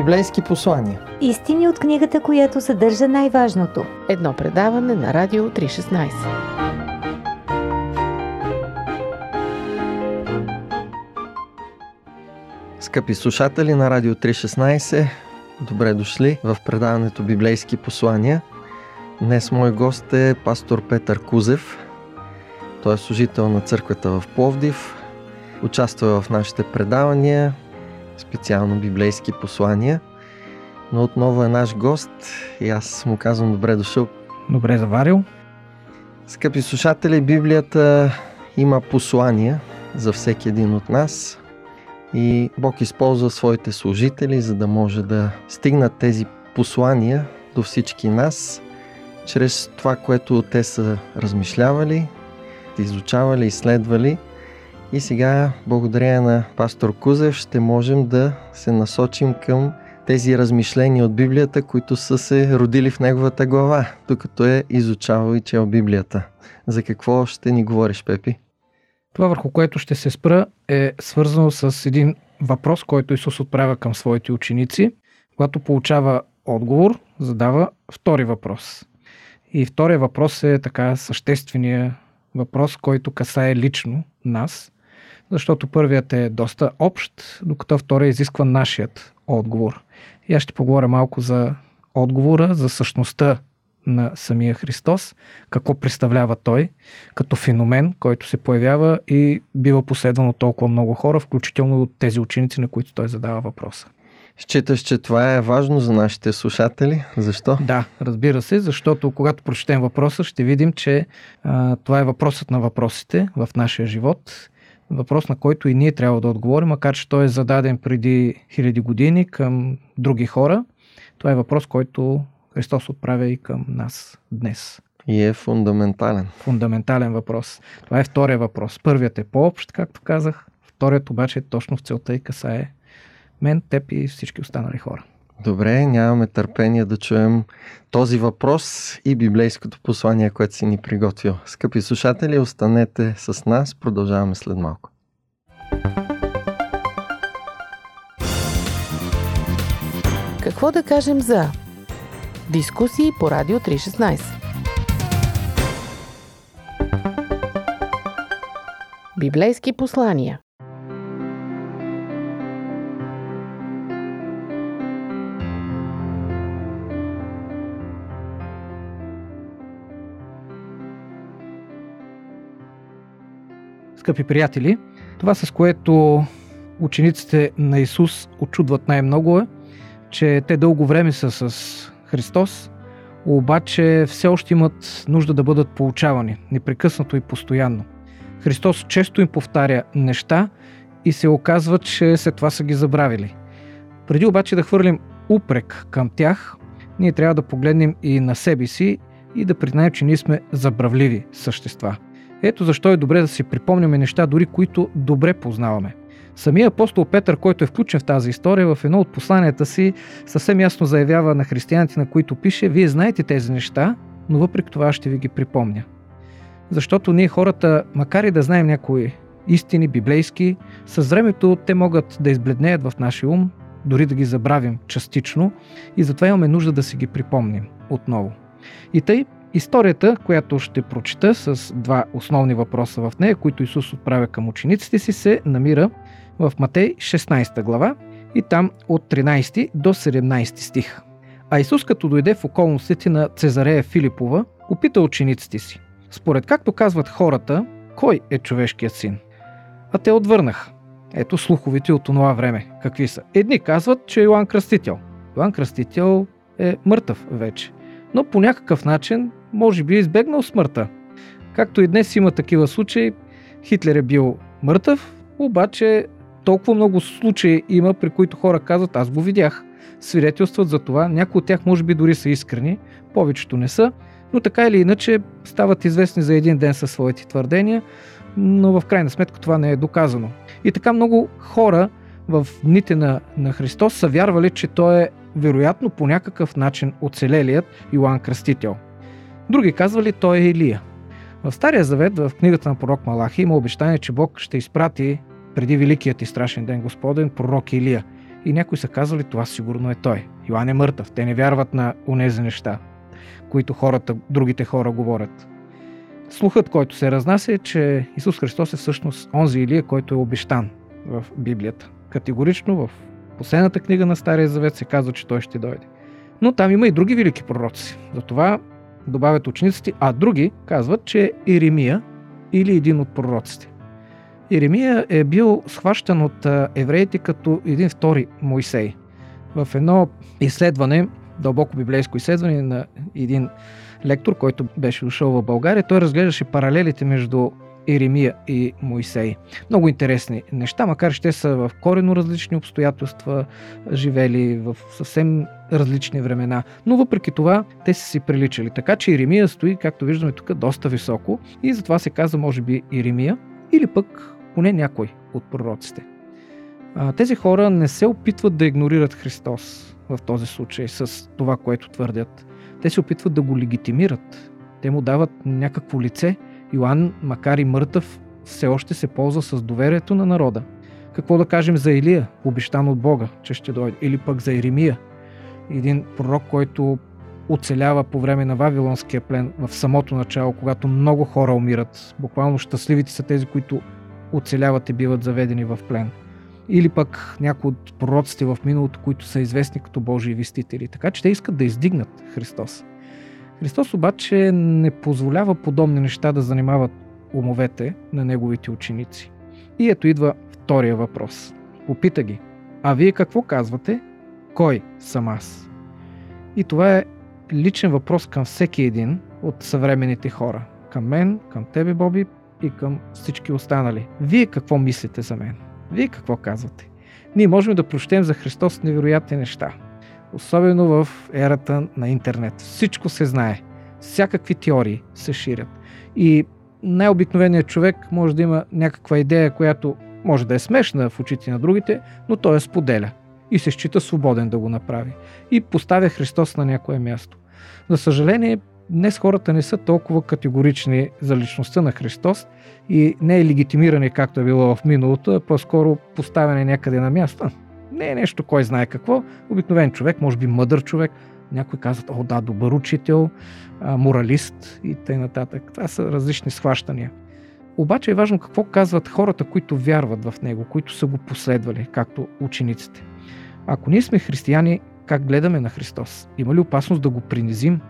библейски послания. Истини от книгата, която съдържа най-важното. Едно предаване на Радио 316. Скъпи слушатели на Радио 316, добре дошли в предаването Библейски послания. Днес мой гост е пастор Петър Кузев. Той е служител на църквата в Пловдив, участва в нашите предавания, специално библейски послания, но отново е наш гост и аз му казвам добре дошъл. Добре заварил. Скъпи слушатели, Библията има послания за всеки един от нас и Бог използва своите служители, за да може да стигнат тези послания до всички нас, чрез това, което те са размишлявали, изучавали, изследвали – и сега, благодарение на пастор Кузев, ще можем да се насочим към тези размишления от Библията, които са се родили в неговата глава, докато е изучавал и чел Библията. За какво ще ни говориш, Пепи? Това, върху което ще се спра, е свързано с един въпрос, който Исус отправя към своите ученици. Когато получава отговор, задава втори въпрос. И втория въпрос е така съществения въпрос, който касае лично нас защото първият е доста общ, докато втория изисква нашият отговор. И аз ще поговоря малко за отговора, за същността на самия Христос, какво представлява Той като феномен, който се появява и бива последван от толкова много хора, включително от тези ученици, на които Той задава въпроса. Считаш, че това е важно за нашите слушатели? Защо? Да, разбира се, защото когато прочетем въпроса, ще видим, че а, това е въпросът на въпросите в нашия живот въпрос, на който и ние трябва да отговорим, макар че той е зададен преди хиляди години към други хора. Това е въпрос, който Христос отправя и към нас днес. И е фундаментален. Фундаментален въпрос. Това е втория въпрос. Първият е по-общ, както казах. Вторият обаче е точно в целта и касае мен, теб и всички останали хора. Добре, нямаме търпение да чуем този въпрос и библейското послание, което си ни приготвил. Скъпи слушатели, останете с нас, продължаваме след малко. Какво да кажем за дискусии по Радио 316? Библейски послания скъпи приятели, това с което учениците на Исус очудват най-много е, че те дълго време са с Христос, обаче все още имат нужда да бъдат получавани, непрекъснато и постоянно. Христос често им повтаря неща и се оказва, че след това са ги забравили. Преди обаче да хвърлим упрек към тях, ние трябва да погледнем и на себе си и да признаем, че ние сме забравливи същества – ето защо е добре да си припомняме неща, дори които добре познаваме. Самия апостол Петър, който е включен в тази история, в едно от посланията си съвсем ясно заявява на християните, на които пише, вие знаете тези неща, но въпреки това ще ви ги припомня. Защото ние хората, макар и да знаем някои истини, библейски, с времето те могат да избледнеят в нашия ум, дори да ги забравим частично и затова имаме нужда да си ги припомним отново. И тъй, Историята, която ще прочита с два основни въпроса в нея, които Исус отправя към учениците си, се намира в Матей 16 глава и там от 13 до 17 стих. А Исус като дойде в околностите на Цезарея Филипова, опита учениците си. Според както казват хората, кой е човешкият син? А те отвърнаха. Ето слуховите от това време. Какви са? Едни казват, че е Йоанн Кръстител. Йоанн Кръстител е мъртъв вече. Но по някакъв начин може би е избегнал смъртта. Както и днес има такива случаи, Хитлер е бил мъртъв, обаче толкова много случаи има, при които хора казват, аз го видях. Свидетелстват за това, някои от тях може би дори са искрени, повечето не са, но така или иначе стават известни за един ден със своите твърдения, но в крайна сметка това не е доказано. И така много хора в дните на, на Христос са вярвали, че той е вероятно по някакъв начин оцелелият Йоанн Кръстител – Други казвали, той е Илия. В Стария завет, в книгата на пророк Малахи, има обещание, че Бог ще изпрати преди Великият и страшен ден Господен пророк Илия. И някои са казали, това сигурно е той. Йоан е мъртъв. Те не вярват на унези неща, които хората, другите хора говорят. Слухът, който се разнася е, че Исус Христос е всъщност онзи Илия, който е обещан в Библията. Категорично в последната книга на Стария Завет се казва, че той ще дойде. Но там има и други велики пророци. Затова добавят учениците, а други казват, че е Иеремия или един от пророците. Иеремия е бил схващан от евреите като един втори Моисей. В едно изследване, дълбоко библейско изследване на един лектор, който беше дошъл в България, той разглеждаше паралелите между Еремия и Моисей. Много интересни неща, макар те са в корено различни обстоятелства, живели в съвсем различни времена, но въпреки това те са си приличали. Така че Иеремия стои, както виждаме тук, доста високо и затова се казва може би Иеремия или пък поне някой от пророците. Тези хора не се опитват да игнорират Христос в този случай с това, което твърдят. Те се опитват да го легитимират. Те му дават някакво лице. Йоанн, макар и мъртъв, все още се ползва с доверието на народа. Какво да кажем за Илия, обещан от Бога, че ще дойде, или пък за Еремия, един пророк, който оцелява по време на Вавилонския плен в самото начало, когато много хора умират. Буквално щастливите са тези, които оцеляват и биват заведени в плен. Или пък някои от пророците в миналото, които са известни като Божии вестители. Така че те искат да издигнат Христос. Христос обаче не позволява подобни неща да занимават умовете на неговите ученици. И ето идва втория въпрос. Попита ги, а вие какво казвате? Кой съм аз? И това е личен въпрос към всеки един от съвременните хора. Към мен, към тебе, Боби, и към всички останали. Вие какво мислите за мен? Вие какво казвате? Ние можем да прощем за Христос невероятни неща. Особено в ерата на интернет. Всичко се знае. Всякакви теории се ширят. И най-обикновеният човек може да има някаква идея, която може да е смешна в очите на другите, но той я споделя и се счита свободен да го направи. И поставя Христос на някое място. За съжаление, днес хората не са толкова категорични за личността на Христос и не е легитимиране, както е било в миналото, а по-скоро поставяне някъде на място. Не е нещо кой знае какво. Обикновен човек, може би мъдър човек. Някои казват, о да, добър учител, моралист и т.н. Това са различни схващания. Обаче е важно какво казват хората, които вярват в него, които са го последвали, както учениците. Ако ние сме християни, как гледаме на Христос? Има ли опасност да го принизим,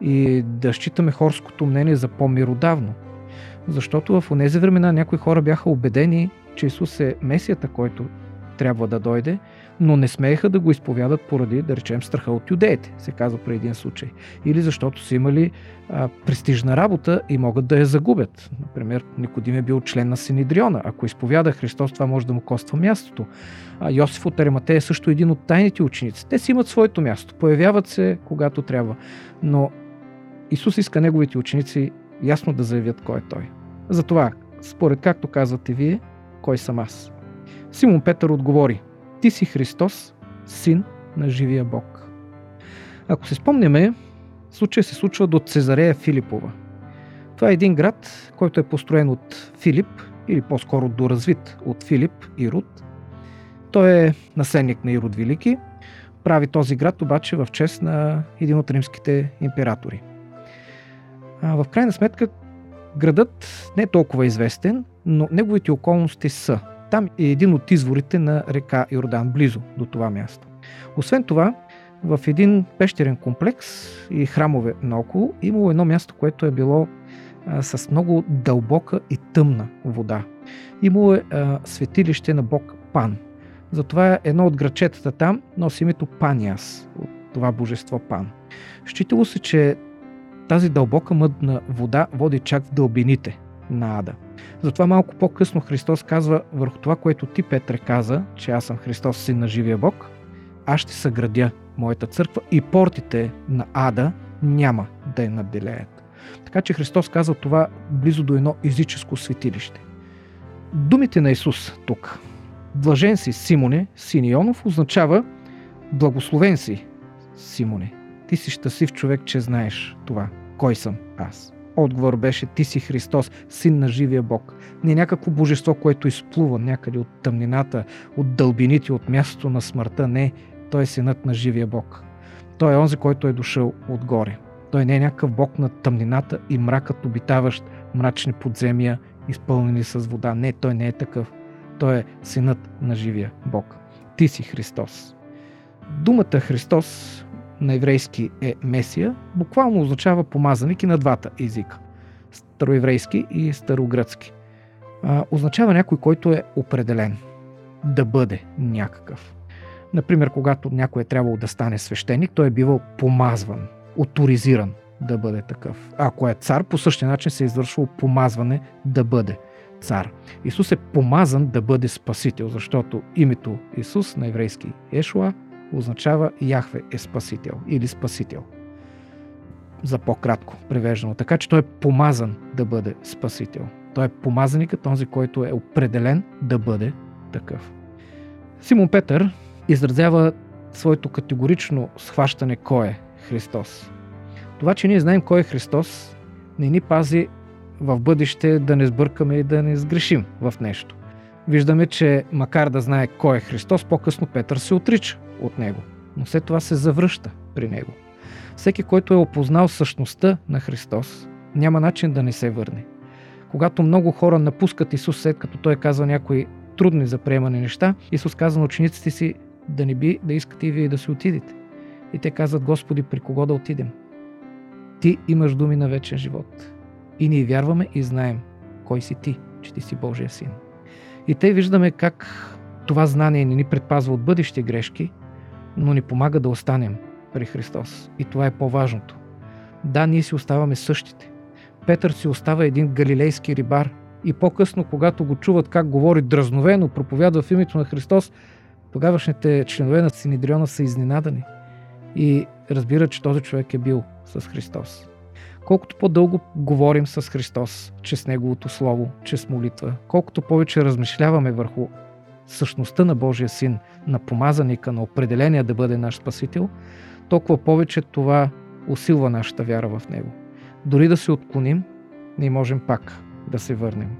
и да считаме хорското мнение за по-миродавно. Защото в тези времена някои хора бяха убедени, че Исус е Месията, който трябва да дойде, но не смееха да го изповядат поради, да речем, страха от юдеите, се казва при един случай. Или защото са имали а, престижна работа и могат да я загубят. Например, Никодим е бил член на Синедриона. Ако изповяда Христос, това може да му коства мястото. А Йосиф от Ариматея е също един от тайните ученици. Те си имат своето място. Появяват се, когато трябва. Но Исус иска неговите ученици ясно да заявят кой е Той. Затова, според както казвате вие, кой съм аз? Симон Петър отговори, ти си Христос, син на живия Бог. Ако се спомняме, случая се случва до Цезарея Филипова. Това е един град, който е построен от Филип, или по-скоро доразвит от Филип и Руд. Той е наследник на Ирод Велики, прави този град обаче в чест на един от римските императори – в крайна сметка градът не е толкова известен, но неговите околности са. Там е един от изворите на река Йордан, близо до това място. Освен това, в един пещерен комплекс и храмове наоколо имало едно място, което е било а, с много дълбока и тъмна вода. Имало е а, светилище на бог Пан. Затова едно от грачетата там носи името Паниас, от това божество Пан. Считало се, че тази дълбока мъдна вода води чак в дълбините на ада. Затова малко по-късно Христос казва върху това, което ти, Петре, каза, че аз съм Христос, син на живия Бог, аз ще съградя моята църква и портите на ада няма да я наделеят. Така че Христос казва това близо до едно езическо светилище. Думите на Исус тук. Блажен си, Симоне, син Ионов, означава благословен си, Симоне. Ти си щастлив човек, че знаеш това. Кой съм аз? Отговор беше Ти си Христос, син на живия Бог. Не някакво божество, което изплува някъде от тъмнината, от дълбините, от мястото на смъртта. Не, той е синът на живия Бог. Той е онзи, който е дошъл отгоре. Той не е някакъв Бог на тъмнината и мракът, обитаващ мрачни подземия, изпълнени с вода. Не, той не е такъв. Той е синът на живия Бог. Ти си Христос. Думата Христос на еврейски е Месия, буквално означава помазаник и на двата езика. Староеврейски и старогръцки. А, означава някой, който е определен. Да бъде някакъв. Например, когато някой е трябвало да стане свещеник, той е бивал помазван, авторизиран да бъде такъв. Ако е цар, по същия начин се е извършвало помазване да бъде цар. Исус е помазан да бъде спасител, защото името Исус на еврейски Ешуа означава Яхве е спасител или спасител. За по-кратко превеждано. Така че той е помазан да бъде спасител. Той е помазаникът, този, който е определен да бъде такъв. Симон Петър изразява своето категорично схващане кой е Христос. Това, че ние знаем кой е Христос, не ни пази в бъдеще да не сбъркаме и да не сгрешим в нещо. Виждаме, че макар да знае кой е Христос, по-късно Петър се отрича от него, но след това се завръща при него. Всеки, който е опознал същността на Христос, няма начин да не се върне. Когато много хора напускат Исус след като Той казва някои трудни за приемане неща, Исус казва на учениците си да не би да искате и вие да си отидете. И те казват, Господи, при кого да отидем? Ти имаш думи на вечен живот. И ние вярваме и знаем кой си ти, че ти си Божия син. И те виждаме как това знание не ни предпазва от бъдещи грешки, но ни помага да останем при Христос. И това е по-важното. Да, ние си оставаме същите. Петър си остава един галилейски рибар и по-късно, когато го чуват как говори дразновено, проповядва в името на Христос, тогавашните членове на Синедриона са изненадани и разбират, че този човек е бил с Христос. Колкото по-дълго говорим с Христос, чрез Неговото Слово, чрез молитва, колкото повече размишляваме върху същността на Божия Син, на помазаника, на определения да бъде наш Спасител, толкова повече това усилва нашата вяра в Него. Дори да се отклоним, ние можем пак да се върнем.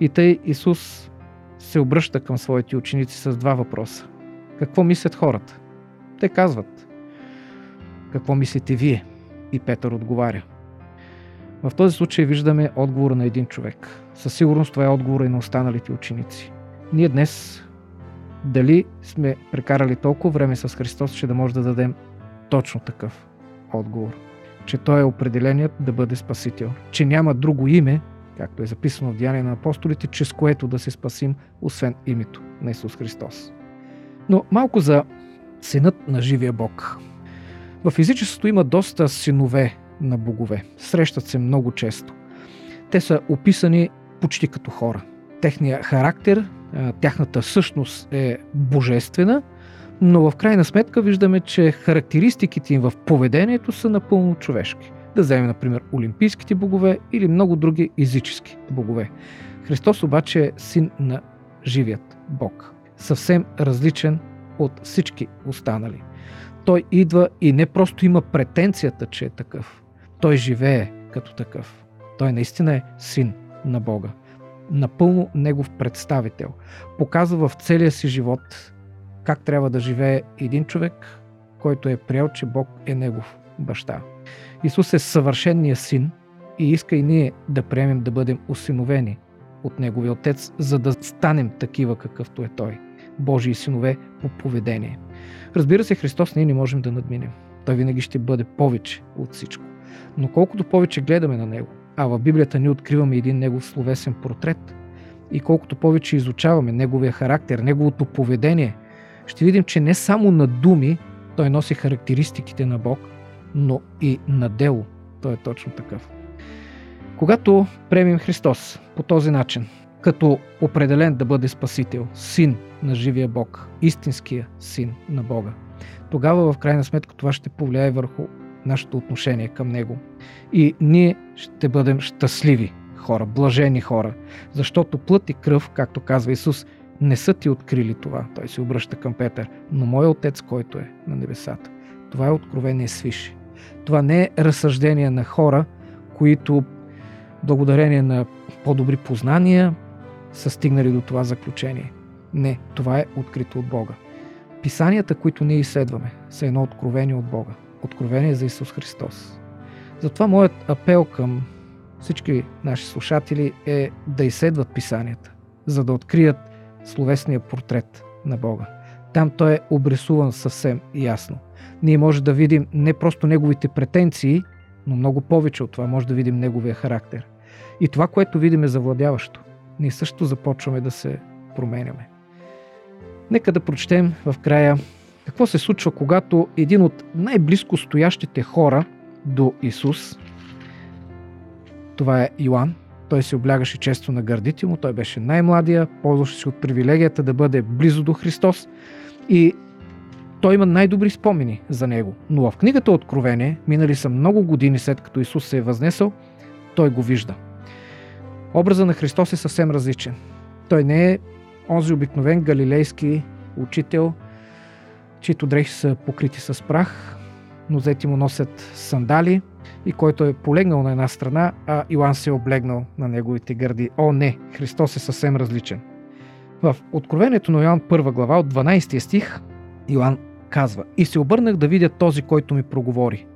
И тъй Исус се обръща към своите ученици с два въпроса. Какво мислят хората? Те казват. Какво мислите вие? И Петър отговаря. В този случай виждаме отговора на един човек. Със сигурност това е отговора и на останалите ученици. Ние днес дали сме прекарали толкова време с Христос, че да може да дадем точно такъв отговор. Че Той е определеният да бъде Спасител. Че няма друго име, както е записано в Деяния на апостолите, чрез което да се спасим, освен името на Исус Христос. Но малко за синът на живия Бог. В физическото има доста синове на богове. Срещат се много често. Те са описани почти като хора. Техният характер, тяхната същност е божествена, но в крайна сметка виждаме, че характеристиките им в поведението са напълно човешки. Да вземем, например, олимпийските богове или много други езически богове. Христос обаче е син на живият Бог. Съвсем различен от всички останали. Той идва и не просто има претенцията, че е такъв. Той живее като такъв. Той наистина е син на Бога. Напълно негов представител. Показва в целия си живот как трябва да живее един човек, който е приел, че Бог е негов баща. Исус е съвършенният син и иска и ние да приемем да бъдем усиновени от Неговия Отец, за да станем такива какъвто е Той. Божии синове по поведение. Разбира се, Христос ние не можем да надминем. Той винаги ще бъде повече от всичко. Но колкото повече гледаме на Него, а в Библията ни откриваме един Негов словесен портрет, и колкото повече изучаваме Неговия характер, Неговото поведение, ще видим, че не само на думи Той носи характеристиките на Бог, но и на дело. Той е точно такъв. Когато приемем Христос по този начин, като определен да бъде Спасител, Син на живия Бог, истинския Син на Бога, тогава в крайна сметка това ще повлияе върху нашето отношение към Него. И ние ще бъдем щастливи хора, блажени хора, защото плът и кръв, както казва Исус, не са ти открили това. Той се обръща към Петър, но мой отец, който е на небесата. Това е откровение свише. Това не е разсъждение на хора, които благодарение на по-добри познания са стигнали до това заключение. Не, това е открито от Бога. Писанията, които ние изследваме, са едно откровение от Бога. Откровение за Исус Христос. Затова моят апел към всички наши слушатели е да изследват писанията, за да открият словесния портрет на Бога. Там той е обрисуван съвсем ясно. Ние може да видим не просто неговите претенции, но много повече от това може да видим неговия характер. И това, което видим е завладяващо. Ние също започваме да се променяме. Нека да прочетем в края какво се случва, когато един от най-близко стоящите хора до Исус, това е Йоанн, той се облягаше често на гърдите му, той беше най-младия, ползваше се от привилегията да бъде близо до Христос и той има най-добри спомени за него. Но в книгата Откровение, минали са много години след като Исус се е възнесъл, той го вижда. Образа на Христос е съвсем различен. Той не е онзи обикновен галилейски учител, чието дрехи са покрити с прах, нозети му носят сандали и който е полегнал на една страна, а Иоанн се е облегнал на неговите гърди. О, не! Христос е съвсем различен. В Откровението на Йоанн 1 глава от 12 стих Йоанн казва И се обърнах да видя този, който ми проговори.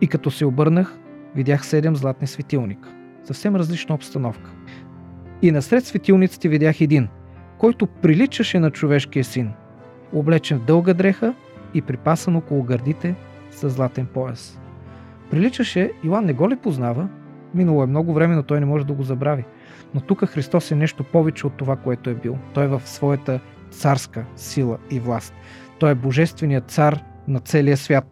И като се обърнах, видях седем златни светилника. Съвсем различна обстановка. И насред светилниците видях един, който приличаше на човешкия син, облечен в дълга дреха и припасан около гърдите с златен пояс. Приличаше, Йоан не го ли познава? Минало е много време, но той не може да го забрави. Но тук Христос е нещо повече от това, което е бил. Той е в своята царска сила и власт. Той е божественият цар на целия свят.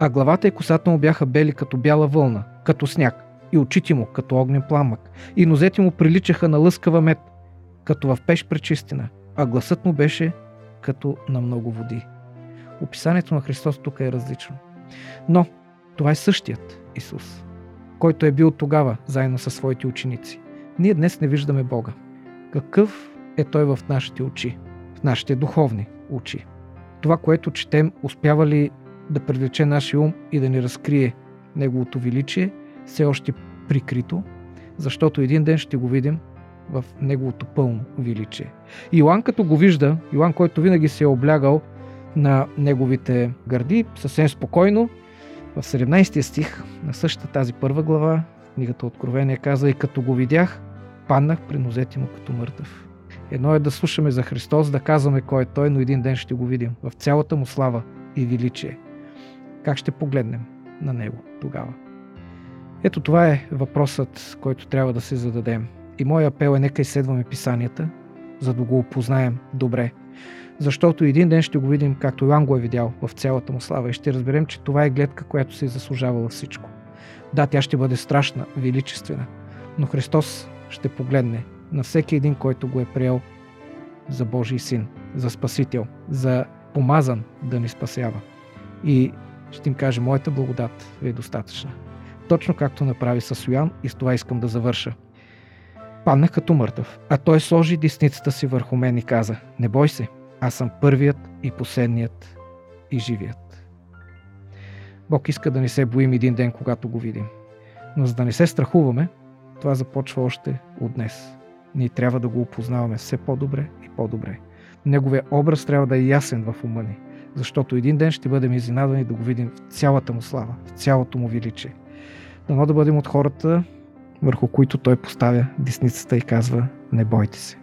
А главата и косата му бяха бели като бяла вълна, като сняг, и очите му като огнен пламък, и нозете му приличаха на лъскава мед, като в пеш пречистина, а гласът му беше като на много води. Описанието на Христос тук е различно. Но това е същият Исус, който е бил тогава заедно със своите ученици. Ние днес не виждаме Бога. Какъв е Той в нашите очи, в нашите духовни очи? Това, което четем, успява ли да привлече нашия ум и да ни разкрие Неговото величие, все още прикрито, защото един ден ще го видим в неговото пълно величие. Иоанн като го вижда, Иоанн, който винаги се е облягал на неговите гърди, съвсем спокойно, в 17 стих на същата тази първа глава, книгата Откровение каза и като го видях, паднах при нозете му като мъртъв. Едно е да слушаме за Христос, да казваме кой е Той, но един ден ще го видим в цялата му слава и величие. Как ще погледнем на Него тогава? Ето това е въпросът, който трябва да се зададем. И моя апел е нека изследваме писанията, за да го опознаем добре. Защото един ден ще го видим, както Йоан го е видял в цялата му слава и ще разберем, че това е гледка, която се е заслужавала всичко. Да, тя ще бъде страшна, величествена, но Христос ще погледне на всеки един, който го е приел за Божий син, за Спасител, за помазан да ни спасява. И ще им каже, моята благодат е достатъчна. Точно както направи с Йоан и с това искам да завърша. Паднах като мъртъв, а той сложи десницата си върху мен и каза, не бой се, аз съм първият и последният и живият. Бог иска да не се боим един ден, когато го видим. Но за да не се страхуваме, това започва още от днес. Ние трябва да го опознаваме все по-добре и по-добре. Неговия образ трябва да е ясен в ума ни, защото един ден ще бъдем изненадани да го видим в цялата му слава, в цялото му величие. Дано да бъдем от хората, върху които той поставя десницата и казва не бойте се.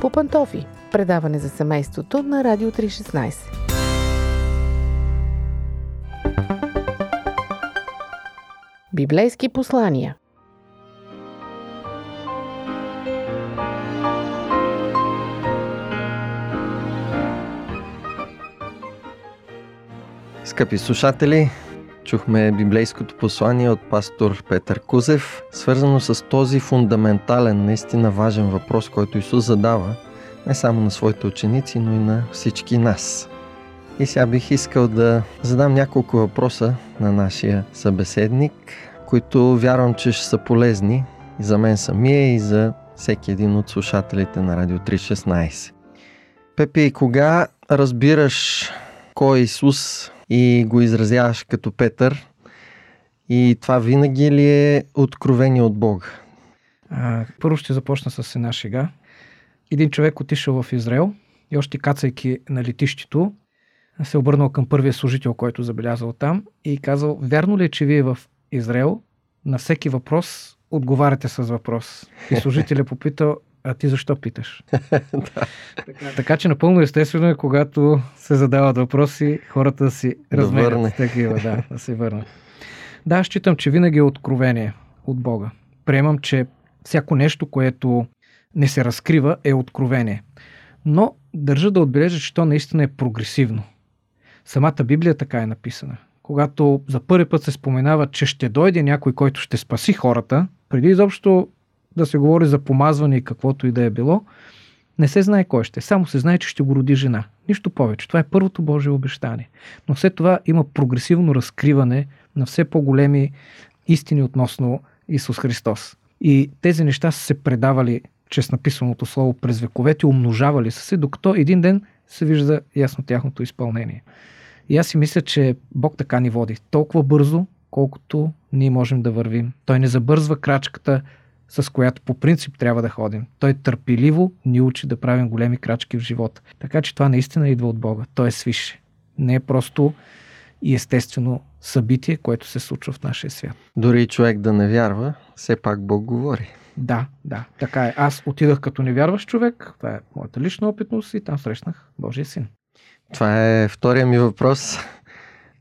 По пантофи. Предаване за семейството на Радио 316. Библейски послания. Скъпи слушатели, чухме библейското послание от пастор Петър Кузев, свързано с този фундаментален, наистина важен въпрос, който Исус задава не само на своите ученици, но и на всички нас. И сега бих искал да задам няколко въпроса на нашия събеседник, които вярвам, че ще са полезни и за мен самия и за всеки един от слушателите на Радио 316. Пепи, кога разбираш кой е Исус и го изразяваш като Петър? И това винаги ли е откровение от Бога? А, първо ще започна с една шега. Един човек отишъл в Израел и още кацайки на летището, се обърнал към първия служител, който забелязал там и казал, вярно ли е, че вие в Израел на всеки въпрос отговаряте с въпрос? И служителя попитал, а ти защо питаш? да. така, така че напълно естествено е, когато се задават въпроси, хората да си Да разменят върне. такива, да, да се върнат. Да, аз считам, че винаги е откровение от Бога. Приемам, че всяко нещо, което не се разкрива, е откровение. Но държа да отбележа, че то наистина е прогресивно. Самата Библия така е написана. Когато за първи път се споменава, че ще дойде някой, който ще спаси хората, преди изобщо да се говори за помазване и каквото и да е било, не се знае кой ще. Само се знае, че ще го роди жена. Нищо повече. Това е първото Божие обещание. Но след това има прогресивно разкриване на все по-големи истини относно Исус Христос. И тези неща са се предавали чрез написаното слово през вековете, умножавали са се, докато един ден се вижда ясно тяхното изпълнение. И аз си мисля, че Бог така ни води. Толкова бързо, колкото ние можем да вървим. Той не забързва крачката, с която по принцип трябва да ходим. Той търпеливо ни учи да правим големи крачки в живота. Така че това наистина идва от Бога. Той е свише. Не е просто и естествено събитие, което се случва в нашия свят. Дори и човек да не вярва, все пак Бог говори. Да, да, така е. Аз отидах като невярващ човек, това е моята лична опитност и там срещнах Божия син. Това е втория ми въпрос.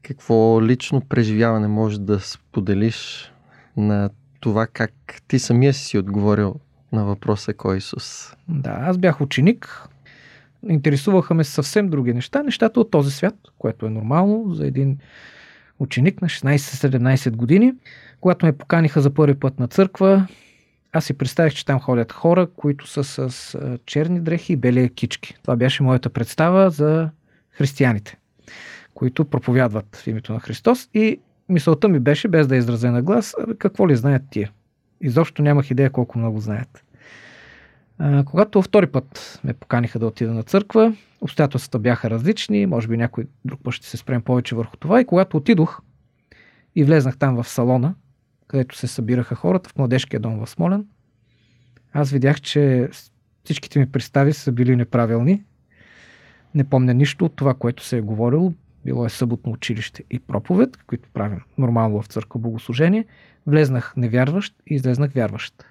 Какво лично преживяване може да споделиш на това как ти самия си отговорил на въпроса кой е Исус? Да, аз бях ученик, интересуваха ме съвсем други неща, нещата от този свят, което е нормално за един ученик на 16-17 години. Когато ме поканиха за първи път на църква, аз си представих, че там ходят хора, които са с черни дрехи и бели кички. Това беше моята представа за християните, които проповядват в името на Христос и мисълта ми беше, без да изразя на глас, «Абе, какво ли знаят тия? Изобщо нямах идея колко много знаят. Когато втори път ме поканиха да отида на църква, обстоятелствата бяха различни, може би някой друг път ще се спрем повече върху това. И когато отидох и влезнах там в салона, където се събираха хората в младежкия дом в Смолен, аз видях, че всичките ми представи са били неправилни. Не помня нищо от това, което се е говорило. Било е съботно училище и проповед, които правим нормално в църква богослужение. Влезнах невярващ и излезнах вярващ.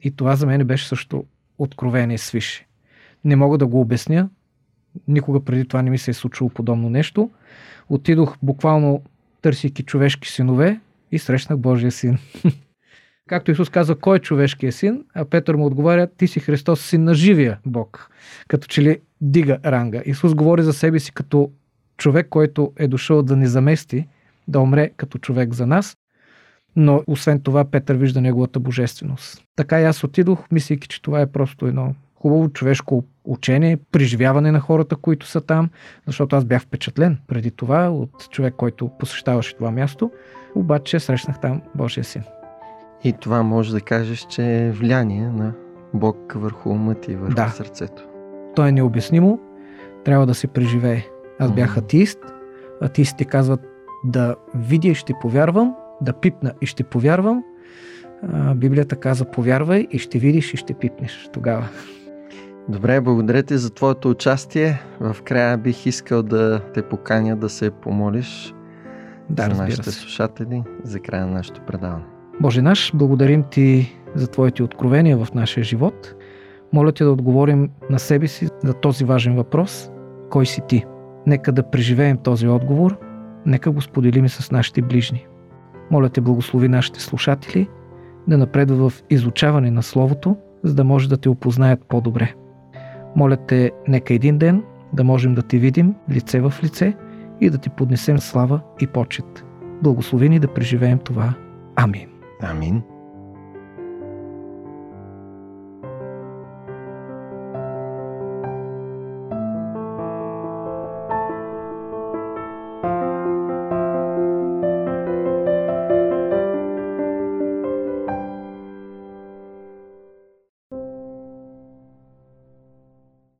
И това за мен беше също откровение свише. Не мога да го обясня. Никога преди това не ми се е случило подобно нещо. Отидох буквално търсейки човешки синове и срещнах Божия син. Както Исус каза, кой е човешкият син, а Петър му отговаря, ти си Христос, син на живия Бог. Като че ли дига ранга. Исус говори за себе си като човек, който е дошъл да ни замести, да умре като човек за нас, но освен това Петър вижда неговата божественост. Така и аз отидох, мислейки, че това е просто едно хубаво човешко учение, преживяване на хората, които са там, защото аз бях впечатлен преди това от човек, който посещаваше това място, обаче срещнах там Божия син. И това може да кажеш, че е влияние на Бог върху умът и върху Да. сърцето. То е необяснимо, трябва да се преживее. Аз бях атеист, атеистите казват да видя и ще повярвам, да пипна и ще повярвам. Библията каза повярвай и ще видиш и ще пипнеш тогава. Добре, благодаря ти за твоето участие. В края бих искал да те поканя да се помолиш Да, за нашите се. слушатели за края на нашето предаване. Боже наш, благодарим Ти за Твоите откровения в нашия живот. Моля Те да отговорим на себе си за този важен въпрос. Кой си Ти? Нека да преживеем този отговор. Нека го споделим и с нашите ближни. Моля Те благослови нашите слушатели да напредва в изучаване на Словото, за да може да Те опознаят по-добре. Моля Те, нека един ден да можем да Те видим лице в лице и да Ти поднесем слава и почет. Благослови ни да преживеем това. Амин. Амин.